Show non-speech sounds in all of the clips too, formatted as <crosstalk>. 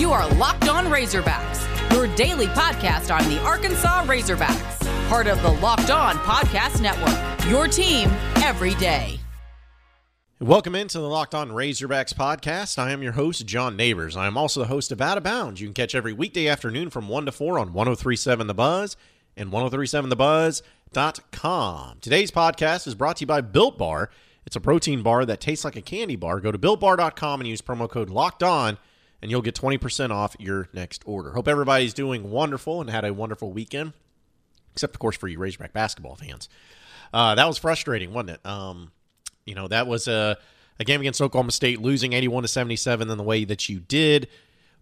You are Locked On Razorbacks, your daily podcast on the Arkansas Razorbacks, part of the Locked On Podcast Network. Your team every day. Welcome into the Locked On Razorbacks podcast. I am your host, John Neighbors. I am also the host of Out of Bounds. You can catch every weekday afternoon from 1 to 4 on 1037 The Buzz and 1037thebuzz.com. Today's podcast is brought to you by Built Bar. It's a protein bar that tastes like a candy bar. Go to builtbar.com and use promo code Locked On, and you'll get 20% off your next order. Hope everybody's doing wonderful and had a wonderful weekend, except, of course, for you Razorback basketball fans. Uh, that was frustrating, wasn't it? Um, you know, that was a, a game against Oklahoma State, losing 81 to 77 in the way that you did. It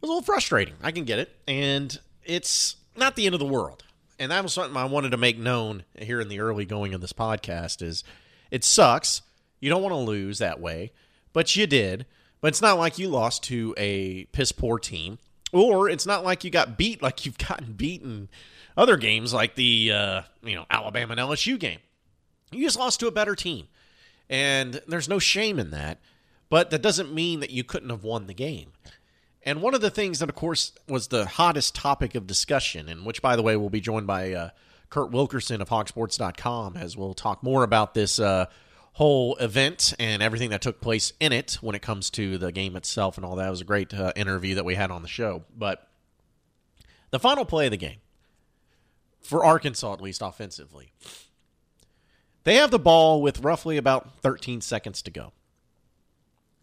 was a little frustrating. I can get it. And it's not the end of the world. And that was something I wanted to make known here in the early going of this podcast is it sucks. You don't want to lose that way, but you did. But it's not like you lost to a piss poor team, or it's not like you got beat like you've <laughs> gotten beaten other games like the uh, you know Alabama and LSU game. You just lost to a better team. And there's no shame in that, but that doesn't mean that you couldn't have won the game. And one of the things that, of course, was the hottest topic of discussion, and which, by the way, will be joined by uh, Kurt Wilkerson of Hawgsports.com as we'll talk more about this uh, whole event and everything that took place in it when it comes to the game itself and all that. It was a great uh, interview that we had on the show. But the final play of the game, for Arkansas at least offensively, they have the ball with roughly about 13 seconds to go.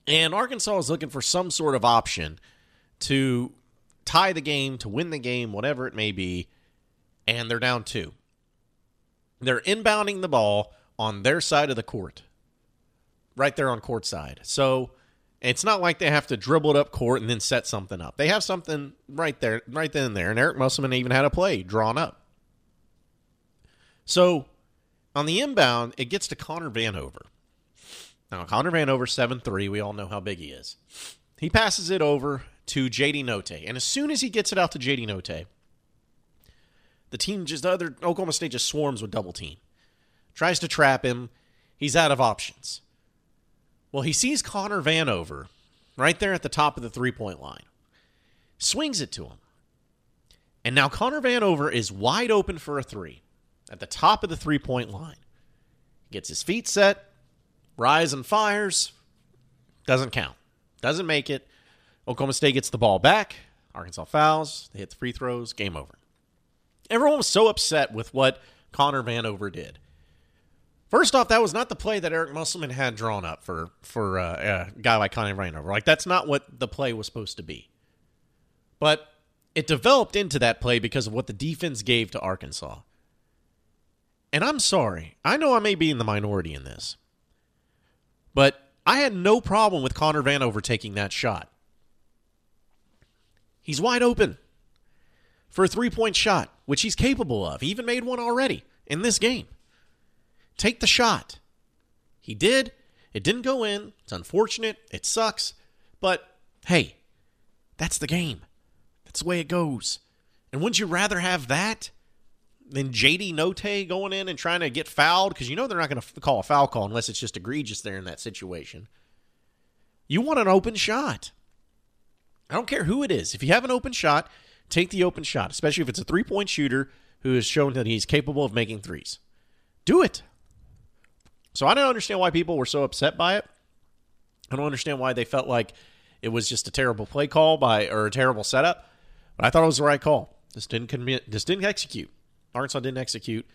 And Arkansas is looking for some sort of option to tie the game, to win the game, whatever it may be, and they're down two. They're inbounding the ball on their side of the court, right there on court side. So it's not like they have to dribble it up court and then set something up. They have something right there, right then and there. And Eric Musselman even had a play drawn up. So on the inbound, it gets to Connor Vanover. Now, Connor Vanover, 7 3. We all know how big he is. He passes it over to JD Notae. And as soon as he gets it out to JD Notae, the team just, the other, Oklahoma State just swarms with double team. Tries to trap him. He's out of options. Well, he sees Connor Vanover right there at the top of the three point line, swings it to him. And now Connor Vanover is wide open for a three at the top of the three point line. Gets his feet set, rise and fires, doesn't count, doesn't make it. Oklahoma State gets the ball back. Arkansas fouls, they hit the free throws, game over. Everyone was so upset with what Connor Vanover did. First off, that was not the play that Eric Musselman had drawn up for for uh, a guy like Connor Vanover. Like that's not what the play was supposed to be. But it developed into that play because of what the defense gave to Arkansas. And I'm sorry. I know I may be in the minority in this. But I had no problem with Connor Vanover taking that shot. He's wide open for a three point shot, which he's capable of. He even made one already in this game. Take the shot. He did. It didn't go in. It's unfortunate. It sucks. But hey, that's the game. That's the way it goes. And wouldn't you rather have that than JD Notae going in and trying to get fouled? Because you know they're not going to call a foul call unless it's just egregious there in that situation. You want an open shot. I don't care who it is. If you have an open shot, take the open shot, especially if it's a three point shooter who has shown that he's capable of making threes. Do it. So I don't understand why people were so upset by it. I don't understand why they felt like it was just a terrible play call by or a terrible setup. But I thought it was the right call. Just didn't commit, just didn't execute. Arkansas didn't execute.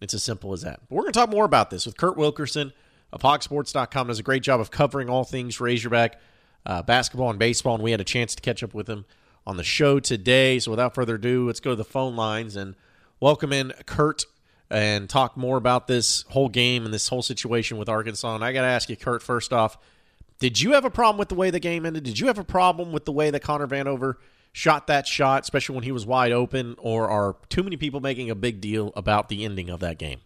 It's as simple as that. But we're going to talk more about this with Kurt Wilkerson of HawgSports.com. Does a great job of covering all things Razorback uh, basketball and baseball, and we had a chance to catch up with him on the show today. So without further ado, let's go to the phone lines and welcome in Kurt and talk more about this whole game and this whole situation with Arkansas. And I got to ask you, Kurt, first off, did you have a problem with the way the game ended? Did you have a problem with the way that Connor Vanover shot that shot, especially when he was wide open, or are too many people making a big deal about the ending of that game?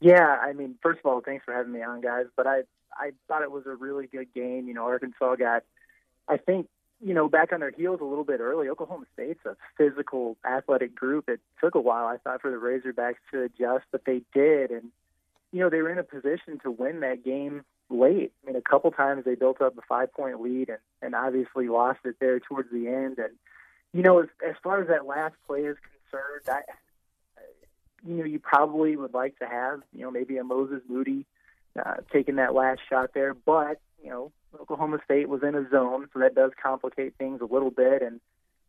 Yeah, I mean, first of all, thanks for having me on, guys. But I I thought it was a really good game. You know, Arkansas got, I think, you know, back on their heels a little bit early. Oklahoma State's a physical, athletic group. It took a while, I thought, for the Razorbacks to adjust, but they did, and you know, they were in a position to win that game late. I mean, a couple times they built up a five point lead and, and obviously lost it there towards the end. And, you know, as, as far as that last play is concerned, I, you know, you probably would like to have, you know, maybe a Moses Moody uh, taking that last shot there. But, you know, Oklahoma State was in a zone, so that does complicate things a little bit. And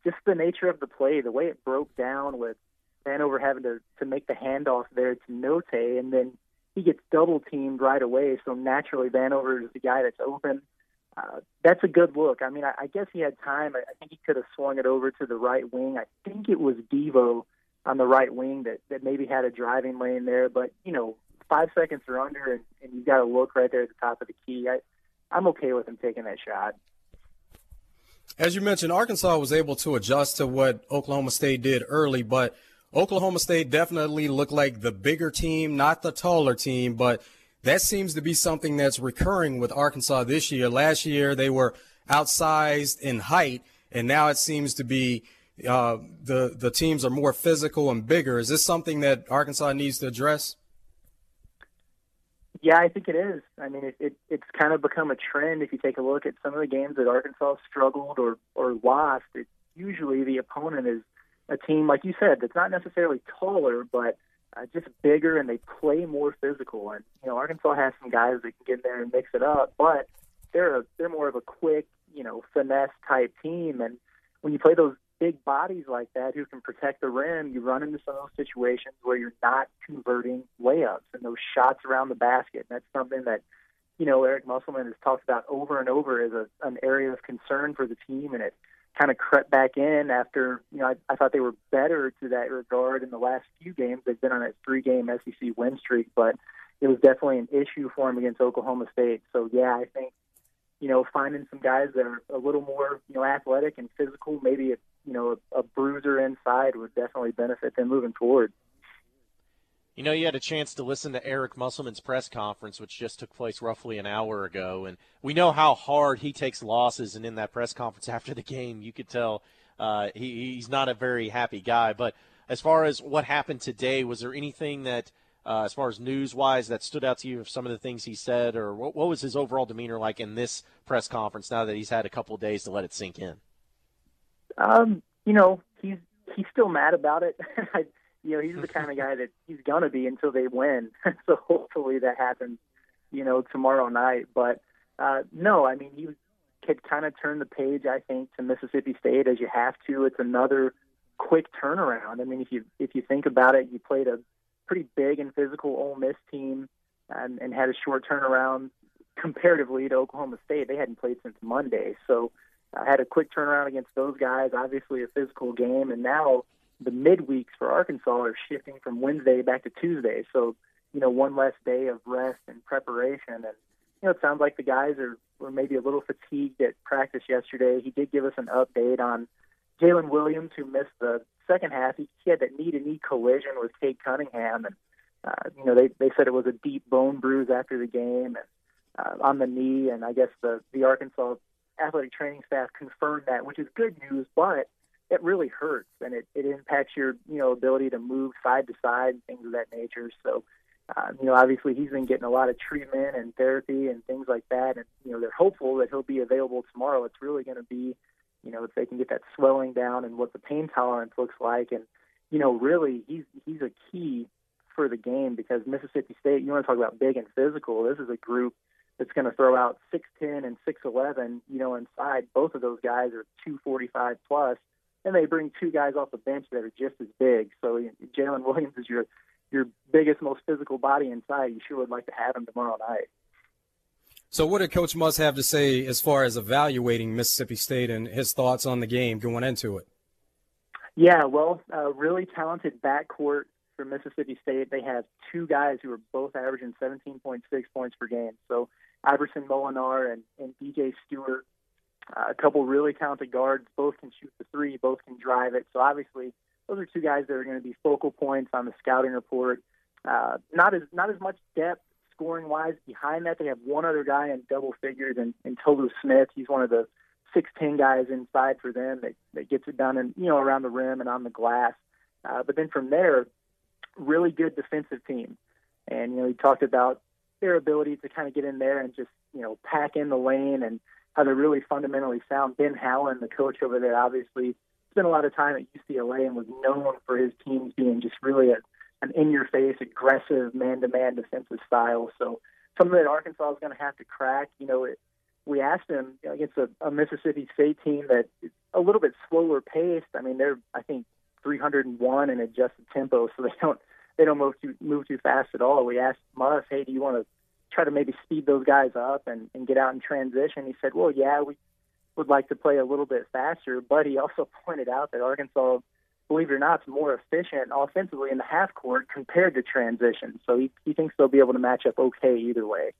just the nature of the play, the way it broke down with Vanover having to, to make the handoff there to Notae, and then he gets double teamed right away. So naturally, Vanover is the guy that's open. Uh, that's a good look. I mean, I, I guess he had time. I, I think he could have swung it over to the right wing. I think it was Devo on the right wing that, that maybe had a driving lane there. But, you know, five seconds or under, and, and you've got to look right there at the top of the key. I, I'm okay with him taking that shot. As you mentioned, Arkansas was able to adjust to what Oklahoma State did early, but Oklahoma State definitely looked like the bigger team, not the taller team, but that seems to be something that's recurring with Arkansas this year. Last year, they were outsized in height, and now it seems to be uh, the the teams are more physical and bigger. Is this something that Arkansas needs to address? Yeah, I think it is. I mean, it, it, it's kind of become a trend. If you take a look at some of the games that Arkansas struggled or or lost, it usually the opponent is a team like you said that's not necessarily taller, but uh, just bigger, and they play more physical. And you know, Arkansas has some guys that can get in there and mix it up, but they're a, they're more of a quick, you know, finesse type team. And when you play those big bodies like that who can protect the rim, you run into some of those situations where you're not converting layups and those shots around the basket. And that's something that, you know, Eric Musselman has talked about over and over as a, an area of concern for the team. And it kind of crept back in after, you know, I, I thought they were better to that regard in the last few games. They've been on a three game SEC win streak, but it was definitely an issue for him against Oklahoma State. So, yeah, I think you know, finding some guys that are a little more, you know, athletic and physical, maybe you know, a, a bruiser inside would definitely benefit them moving forward. You know, you had a chance to listen to Eric Musselman's press conference, which just took place roughly an hour ago, and we know how hard he takes losses. And in that press conference <laughs> after the game, you could tell uh, he, he's not a very happy guy. But as far as what happened today, was there anything that – uh, as far as news wise that stood out to you of some of the things he said, or what, what was his overall demeanor like in this press conference now that he's had a couple days to let it sink in? Um, you know, he's he's still mad about it. <laughs> you know, he's the kind of guy that he's gonna be until they win. <laughs> so hopefully that happens, you know, tomorrow night. But uh, no, I mean, he could kind of turn the page. I think to Mississippi State as you have to. It's another quick turnaround. I mean, if you if you think about it, you played a pretty big and physical Ole Miss team and, and had a short turnaround comparatively to Oklahoma State. They hadn't played since Monday, so I had a quick turnaround against those guys. Obviously, a physical game, and now the midweeks for Arkansas are shifting from Wednesday back to Tuesday. So, you know, one less day of rest and preparation. And you know, it sounds like the guys are were maybe a little fatigued at practice yesterday. He did give us an update on Jaylin Williams, who missed the second half, he, had that knee to knee collision with Cade Cunningham, and uh, you know they they said it was a deep bone bruise after the game and uh, on the knee, and I guess the the Arkansas athletic training staff confirmed that, which is good news, but it really hurts and it, it impacts your you know ability to move side to side and things of that nature. So, uh, you know, obviously he's been getting a lot of treatment and therapy and things like that, and you know they're hopeful that he'll be available tomorrow. It's really going to be you know, if they can get that swelling down and what the pain tolerance looks like. And, you know, really, he's he's a key for the game because Mississippi State, you want to talk about big and physical. This is a group that's going to throw out 6'10 and 6'11, you know, inside. Both of those guys are 245 plus, and they bring two guys off the bench that are just as big. So Jaylin Williams is your your biggest, most physical body inside. You sure would like to have him tomorrow night. So, what did Coach Muss have to say as far as evaluating Mississippi State and his thoughts on the game going into it? Yeah, well, uh, really talented backcourt for Mississippi State. They have two guys who are both averaging 17.6 points per game. So, Iverson Molinar and, and DJ Stewart, uh, a couple really talented guards. Both can shoot the three, both can drive it. So, obviously, those are two guys that are going to be focal points on the scouting report. Uh, not as not as much depth scoring wise. Behind that, they have one other guy in double figures, and, and Tolu Smith. He's one of the six ten guys inside for them that, that gets it done and you know around the rim and on the glass. Uh, but then from there, really good defensive team. And you know, he talked about their ability to kind of get in there and just you know pack in the lane and how they're really fundamentally sound. Ben Howland, the coach over there, obviously spent a lot of time at UCLA and was known for his teams being just really a, an in-your-face, aggressive man-to-man defensive style. So something that Arkansas is going to have to crack. You know, it, we asked him you know, against a, a Mississippi State team that is a little bit slower paced. I mean, they're I think 301 in adjusted tempo, so they don't they don't move too move too fast at all. We asked Muss, hey, do you want to try to maybe speed those guys up and, and get out in transition? He said, well, yeah, we would like to play a little bit faster, but he also <laughs> pointed out that Arkansas, believe it or not, is more efficient offensively in the half court compared to transition. So he, he thinks they'll be able to match up okay either way.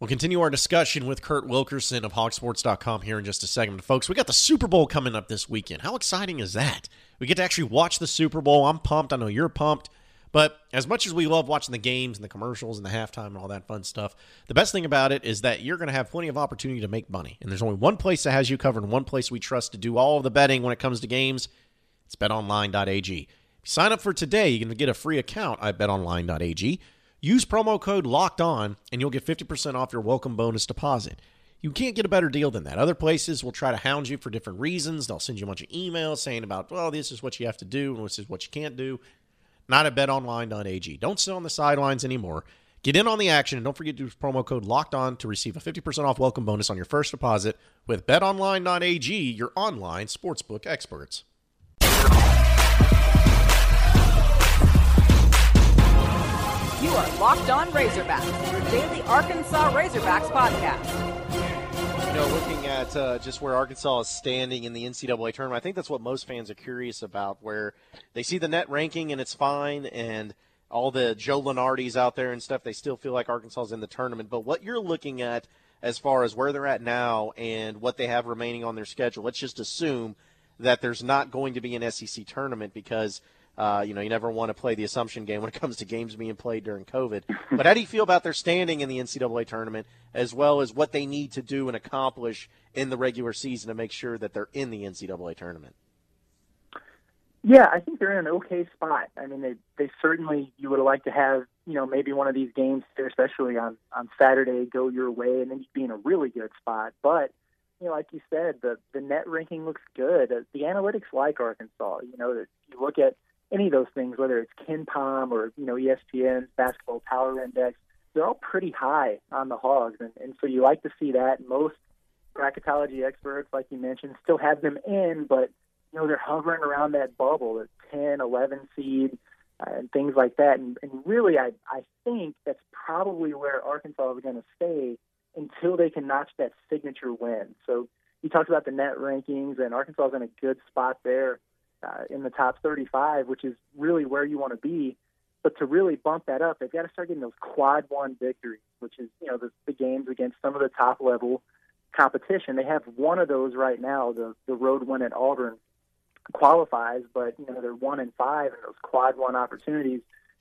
We'll continue our discussion with Kurt Wilkerson of hawgsports.com here in just a second. Folks, we got the Super Bowl coming up this weekend. How exciting is that? We get to actually watch the Super Bowl. I'm pumped. I know you're pumped. But as much as we love watching the games and the commercials and the halftime and all that fun stuff, the best thing about it is that you're going to have plenty of opportunity to make money. And there's only one place that has you covered and one place we trust to do all of the betting when it comes to games. It's betonline.ag. Sign up for today. You can get a free account at betonline.ag. Use promo code locked on and you'll get 50% off your welcome bonus deposit. You can't get a better deal than that. Other places will try to hound you for different reasons. They'll send you a bunch of emails saying about, well, this is what you have to do and this is what you can't do. Not at betonline.ag. Don't sit on the sidelines anymore. Get in on the action and don't forget to use promo code locked on to receive a 50% off welcome bonus on your first deposit with betonline.ag, your online sportsbook experts. You are Locked On Razorbacks, your daily Arkansas Razorbacks podcast. You know, looking at uh, just where Arkansas is standing in the NCAA tournament, I think that's what most fans are curious about. Where they see the net ranking and it's fine, and all the Joe Lunardis out there and stuff, they still feel like Arkansas is in the tournament. But what you're looking at as far as where they're at now and what they have remaining on their schedule, let's just assume that there's not going to be an SEC tournament because – uh, you know, you never want to play the assumption game when it comes to games being played during COVID. but how do you feel about their standing in the NCAA tournament, as well as what they need to do and accomplish in the regular season to make sure that they're in the NCAA tournament? Yeah, I think they're in an okay spot. I mean, they they certainly you would like to have you know maybe one of these games, there especially on on Saturday, go your way, and then you'd be in a really good spot. But you know, like you said, the the net ranking looks good. The analytics like Arkansas. You know, you look at any of those things, whether it's KenPom or you know ESPN's Basketball Power Index, they're all pretty high on the Hogs, and, and so you like to see that. Most bracketology experts, like you mentioned, still have them in, but you know they're hovering around that bubble, the 10, 11 seed, uh, and things like that. And, and really, I I think that's probably where Arkansas is going to stay until they can notch that signature win. So you talked about the net rankings, and Arkansas is in a good spot there uh, in the top 35, which is really where you want to be. But to really bump that up, they've got to start getting those quad one victories, which is you know the, the games against some of the top level competition. They have one of those right now. The the road win at Auburn qualifies, but you know they're one and five in those quad one opportunities.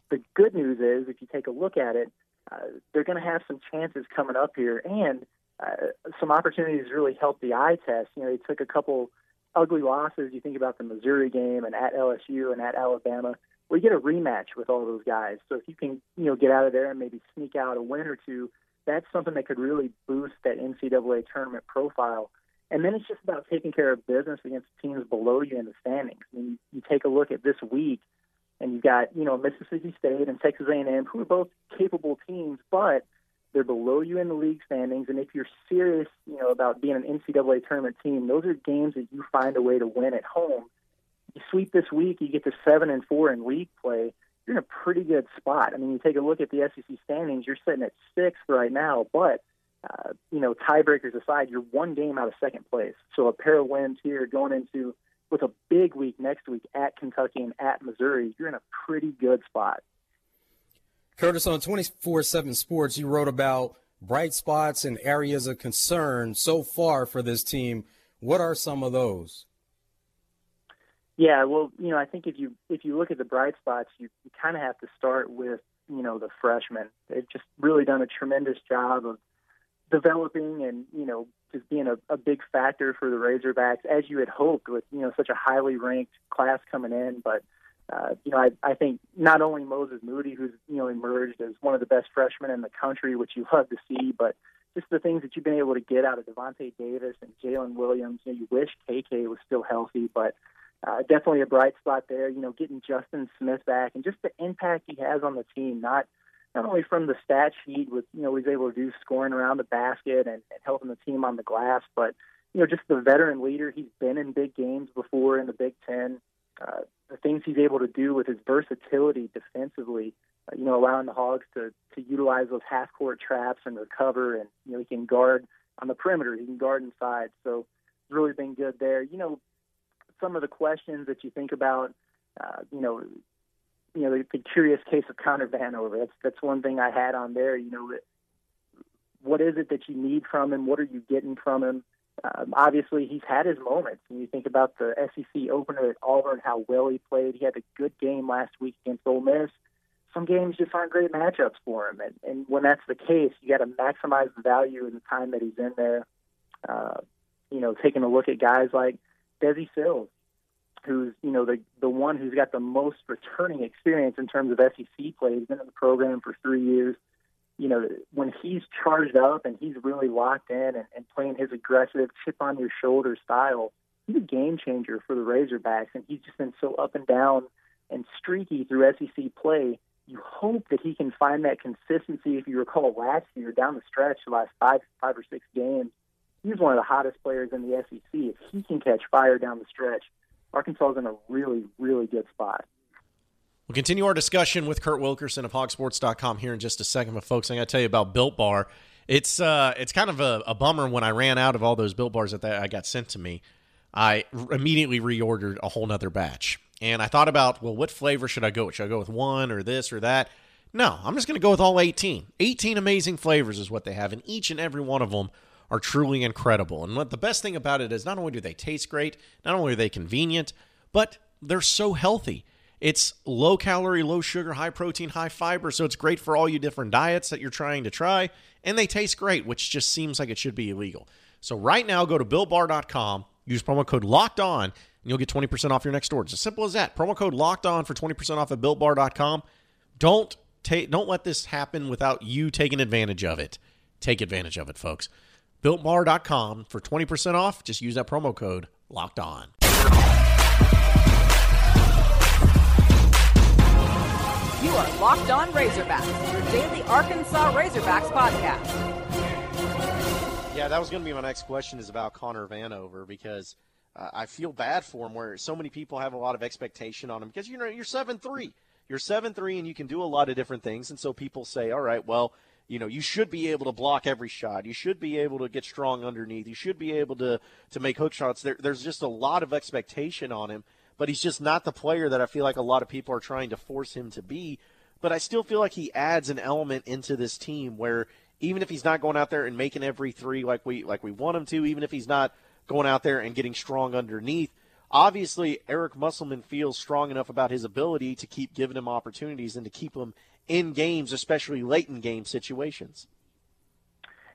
The good news is, if you take a look at it, uh, they're going to have some chances coming up here, and uh, some opportunities really help the eye test. You know, they took a couple ugly losses. You think about the Missouri game and at LSU and at Alabama. We get a rematch with all those guys. So if you can, you know, get out of there and maybe sneak out a win or two, that's something that could really boost that NCAA tournament profile. And then it's just about taking care of business against teams below you in the standings. I mean, you take a look at this week, and you've got you know Mississippi State and Texas A&M, who are both capable teams, but they're below you in the league standings, and if you're serious, you know, about being an NCAA tournament team, those are games that you find a way to win at home. You sweep this week, you get to seven and four in league play. You're in a pretty good spot. I mean, you take a look at the SEC standings. You're sitting at sixth right now, but uh, you know, tiebreakers aside, you're one game out of second place. So a pair of wins here going into with a big week next week at Kentucky and at Missouri, you're in a pretty good spot. Curtis, on 24 7 Sports, you wrote about bright spots and areas of concern so far for this team. What are some of those? Yeah, well, you know, I think if you if you look at the bright spots, you, you kind of have to start with you know the freshmen. They've just really done a tremendous job of developing and you know just being a, a big factor for the Razorbacks as you had hoped with you know such a highly ranked class coming in. But uh, you know, I, I think not only Moses Moody, who's you know emerged as one of the best freshmen in the country, which you love to see, but just the things that you've been able to get out of Davonte Davis and Jaylin Williams. You know, you wish KK was still healthy, but uh, definitely a bright spot there. You know, getting Justin Smith back and just the impact he has on the team, not not only from the stat sheet with you know he's able to do scoring around the basket and, and helping the team on the glass, but you know just the veteran leader. He's been in big games before in the Big Ten. Uh, the things he's able to do with his versatility defensively, uh, you know, allowing the Hogs to to utilize those half court traps and recover, and you know he can guard on the perimeter, he can guard inside. So it's really been good there. You know, some of the questions that you think about, uh, you know, you know the, the curious case of Connor Vanover. That's that's one thing I had on there. You know, what is it that you need from him? What are you getting from him? Um, obviously, he's had his moments. When you think about the SEC opener at Auburn, how well he played. He had a good game last week against Ole Miss. Some games just aren't great matchups for him, and, and when that's the case, you got to maximize the value in the time that he's in there. Uh, you know, taking a look at guys like Desi Sills, who's you know the the one who's got the most returning experience in terms of SEC play. He's been in the program for three years you know, when he's charged up and he's really locked in and, and playing his aggressive chip on your shoulder style, he's a game changer for the Razorbacks. And he's just been so up and down and streaky through SEC play. You hope that he can find that consistency. If you recall last year, down the stretch, the last five, five or six games, he was one of the hottest players in the SEC. If he can catch fire down the stretch, Arkansas is in a really, really good spot. We'll continue our discussion with Kurt Wilkerson of hawgsports.com here in just a second. But, folks, I got to tell you about Built Bar. It's uh, it's kind of a, a, bummer when I ran out of all those Built Bars that I got sent to me. I immediately reordered a whole nother batch. And I thought about, well, what flavor should I go with? Should I go with one or this or that? No, I'm just going to go with all 18. 18 amazing flavors is what they have, and each and every one of them are truly incredible. And what the best thing about it is not only do they taste great, not only are they convenient, but they're so healthy. It's low calorie, low sugar, high protein, high fiber, so it's great for all you different diets that you're trying to try, and they taste great, which just seems like it should be illegal. So right now, go to BuiltBar.com, use promo code Locked On, and you'll get 20% off your next order. It's as simple as that. Promo code Locked On for 20% off at BuiltBar.com. Don't take, don't let this happen without you taking advantage of it. Take advantage of it, folks. BuiltBar.com for 20% off. Just use that promo code Locked On. Locked On Razorbacks, your daily Arkansas Razorbacks podcast. Yeah, that was going to be my next question is about Connor Vanover because uh, I feel bad for him where so many people have a lot of expectation on him because you know you're seven three, you're seven three, and you can do a lot of different things, and so people say, all right, well, you know, you should be able to block every shot. You should be able to get strong underneath. You should be able to to make hook shots. There, there's just a lot of expectation on him but he's just not the player that I feel like a lot of people are trying to force him to be. But I still feel like he adds an element into this team where even if he's not going out there and making every three like we like we want him to, even if he's not going out there and getting strong underneath, obviously Eric Musselman feels strong enough about his ability to keep giving him opportunities and to keep him in games, especially late in game situations.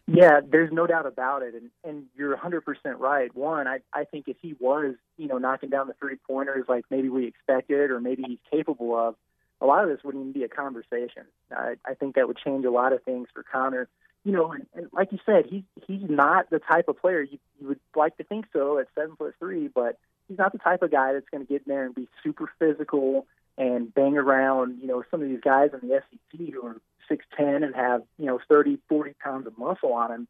Yeah, there's no doubt about it, and and you're 100% right. One, I I think if he was, you know, knocking down the three pointers like maybe we expected, or maybe he's capable of, a lot of this wouldn't even be a conversation. I I think that would change a lot of things for Connor. You know, and, and like you said, he's he's not the type of player you, you would like to think so at seven foot three, but he's not the type of guy that's going to get in there and be super physical and bang around. You know, some of these guys in the SEC who are six ten and have you know thirty forty pounds of muscle on him.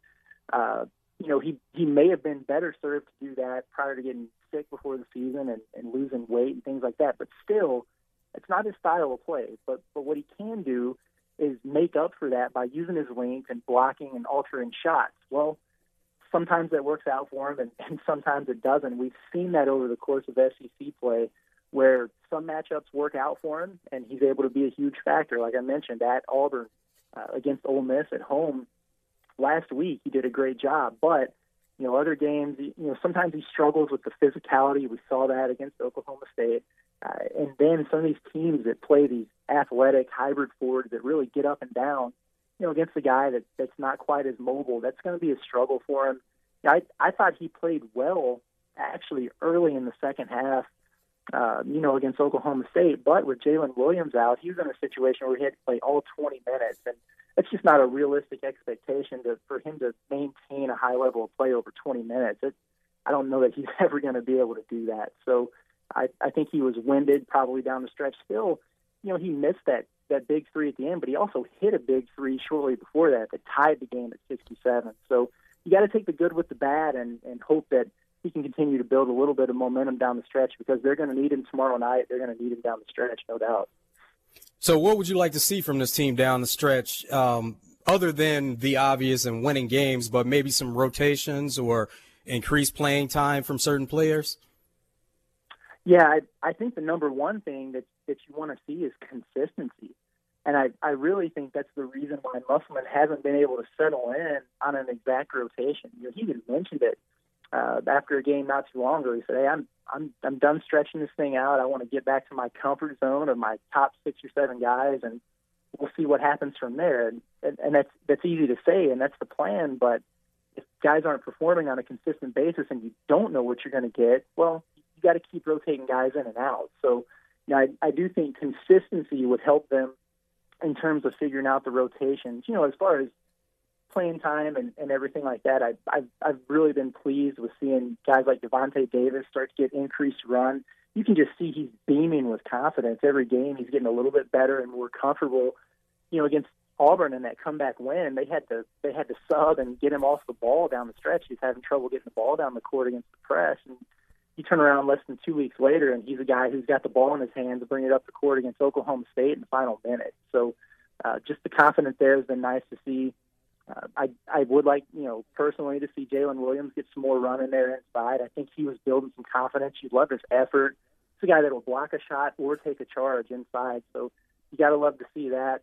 Uh, you know he he may have been better served to do that prior to getting sick before the season and, and losing weight and things like that. But still, it's not his style of play. But but what he can do is make up for that by using his length and blocking and altering shots. Well, sometimes that works out for him, and, and sometimes it doesn't. We've seen that over the course of SEC play where some matchups work out for him, and he's able to be a huge factor. Like I mentioned, at Auburn uh, against Ole Miss at home last week, he did a great job. But you know, other games, you know, sometimes he struggles with the physicality. We saw that against Oklahoma State, uh, and then some of these teams that play these athletic hybrid forwards that really get up and down. You know, against a guy that that's not quite as mobile, that's going to be a struggle for him. I I thought he played well actually early in the second half uh, you know, against Oklahoma State. But with Jaylin Williams out, he was in a situation where he had to play all 20 minutes, and it's just not a realistic expectation to, for him to maintain a high level of play over 20 minutes. It, I don't know that he's <laughs> ever going to be able to do that. So I, I think he was winded probably down the stretch. Still, you know, he missed that that big three at the end, but he also hit a big three shortly before that that tied the game at 67. So you got to take the good with the bad and and hope that he can continue to build a little bit of momentum down the stretch because they're going to need him tomorrow night. They're going to need him down the stretch, no doubt. So, what would you like to see from this team down the stretch, um, other than the obvious and winning games, but maybe some rotations or increased playing time from certain players? Yeah, I, I think the number one thing that that you want to see is consistency, and I I really think that's the reason why Musselman hasn't been able to settle in on an exact rotation. You know, he even mentioned it uh, after a game not too long ago. He said, "Hey, I'm I'm I'm done stretching this thing out. I want to get back to my comfort zone of my top six or seven guys, and we'll see what happens from there." And, and, and that's that's easy to say, and that's the plan. But if guys aren't performing on a consistent basis, and you don't know what you're going to get, well, you got to keep rotating guys in and out. So, you know, I, I do think consistency would help them in terms of figuring out the rotations. You know, as far as playing time and, and everything like that, I, I've I've really been pleased with seeing guys like Davonte Davis start to get increased run. You can just see he's beaming with confidence every game. He's getting a little bit better and more comfortable. You know, against Auburn in that comeback win, they had to they had to sub and get him off the ball down the stretch. He's having trouble getting the ball down the court against the press, and you turn around less than two weeks later, and he's a guy who's got the ball in his hand to bring it up the court against Oklahoma State in the final minute. So, uh, just the confidence there has been nice to see. Uh, I I would like you know personally to see Jaylin Williams get some more run in there inside. I think he was building some confidence. You love his effort. He's a guy that will block a shot or take a charge inside. So you got to love to see that.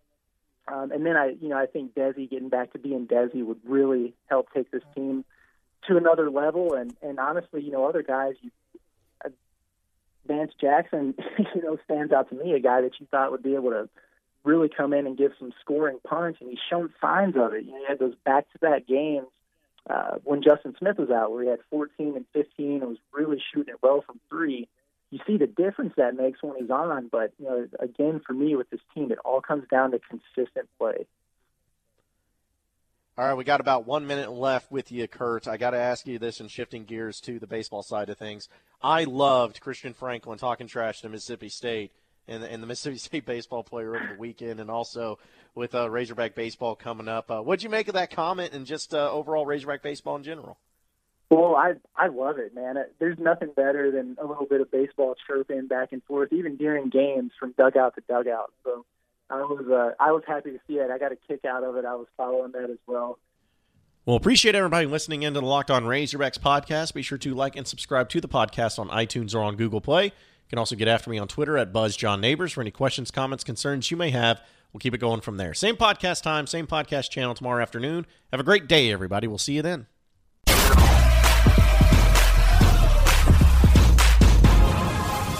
Um, and then I you know I think Desi getting back to being Desi would really help take this team to another level. And and honestly, you know, other guys, you, Vance Jackson, <laughs> you know, stands out to me, a guy that you thought would be able to really come in and give some scoring punch, and he's shown signs of it. You know, he had those back-to-back games uh, when Justin Smith was out, where he had 14 and 15 and was really shooting it well from three. You see the difference that makes when he's on, but you know, again, for me with this team, it all comes down to consistent play. All right, we got about one minute left with you, Kurt. I got to ask you this, and shifting gears to the baseball side of things. I loved Christian Franklin talking trash to Mississippi State and, and the <laughs> Mississippi State baseball player over the weekend, and also with uh, Razorback baseball coming up. Uh, what'd you make of that comment, and just uh, overall Razorback baseball in general? Well, I I love it, man. There's nothing better than a little bit of baseball chirping back and forth, even during games from dugout to dugout. So I was uh, I was happy to see that. I got a kick out of it. I was following that as well. Well, appreciate everybody listening into the Locked On Razorbacks podcast. Be sure to like and subscribe to the podcast on iTunes or on Google Play. You can also get after me on Twitter at BuzzJohnNeighbors for any questions, comments, concerns you may have. We'll keep it going from there. Same podcast time, same podcast channel tomorrow afternoon. Have a great day, everybody. We'll see you then.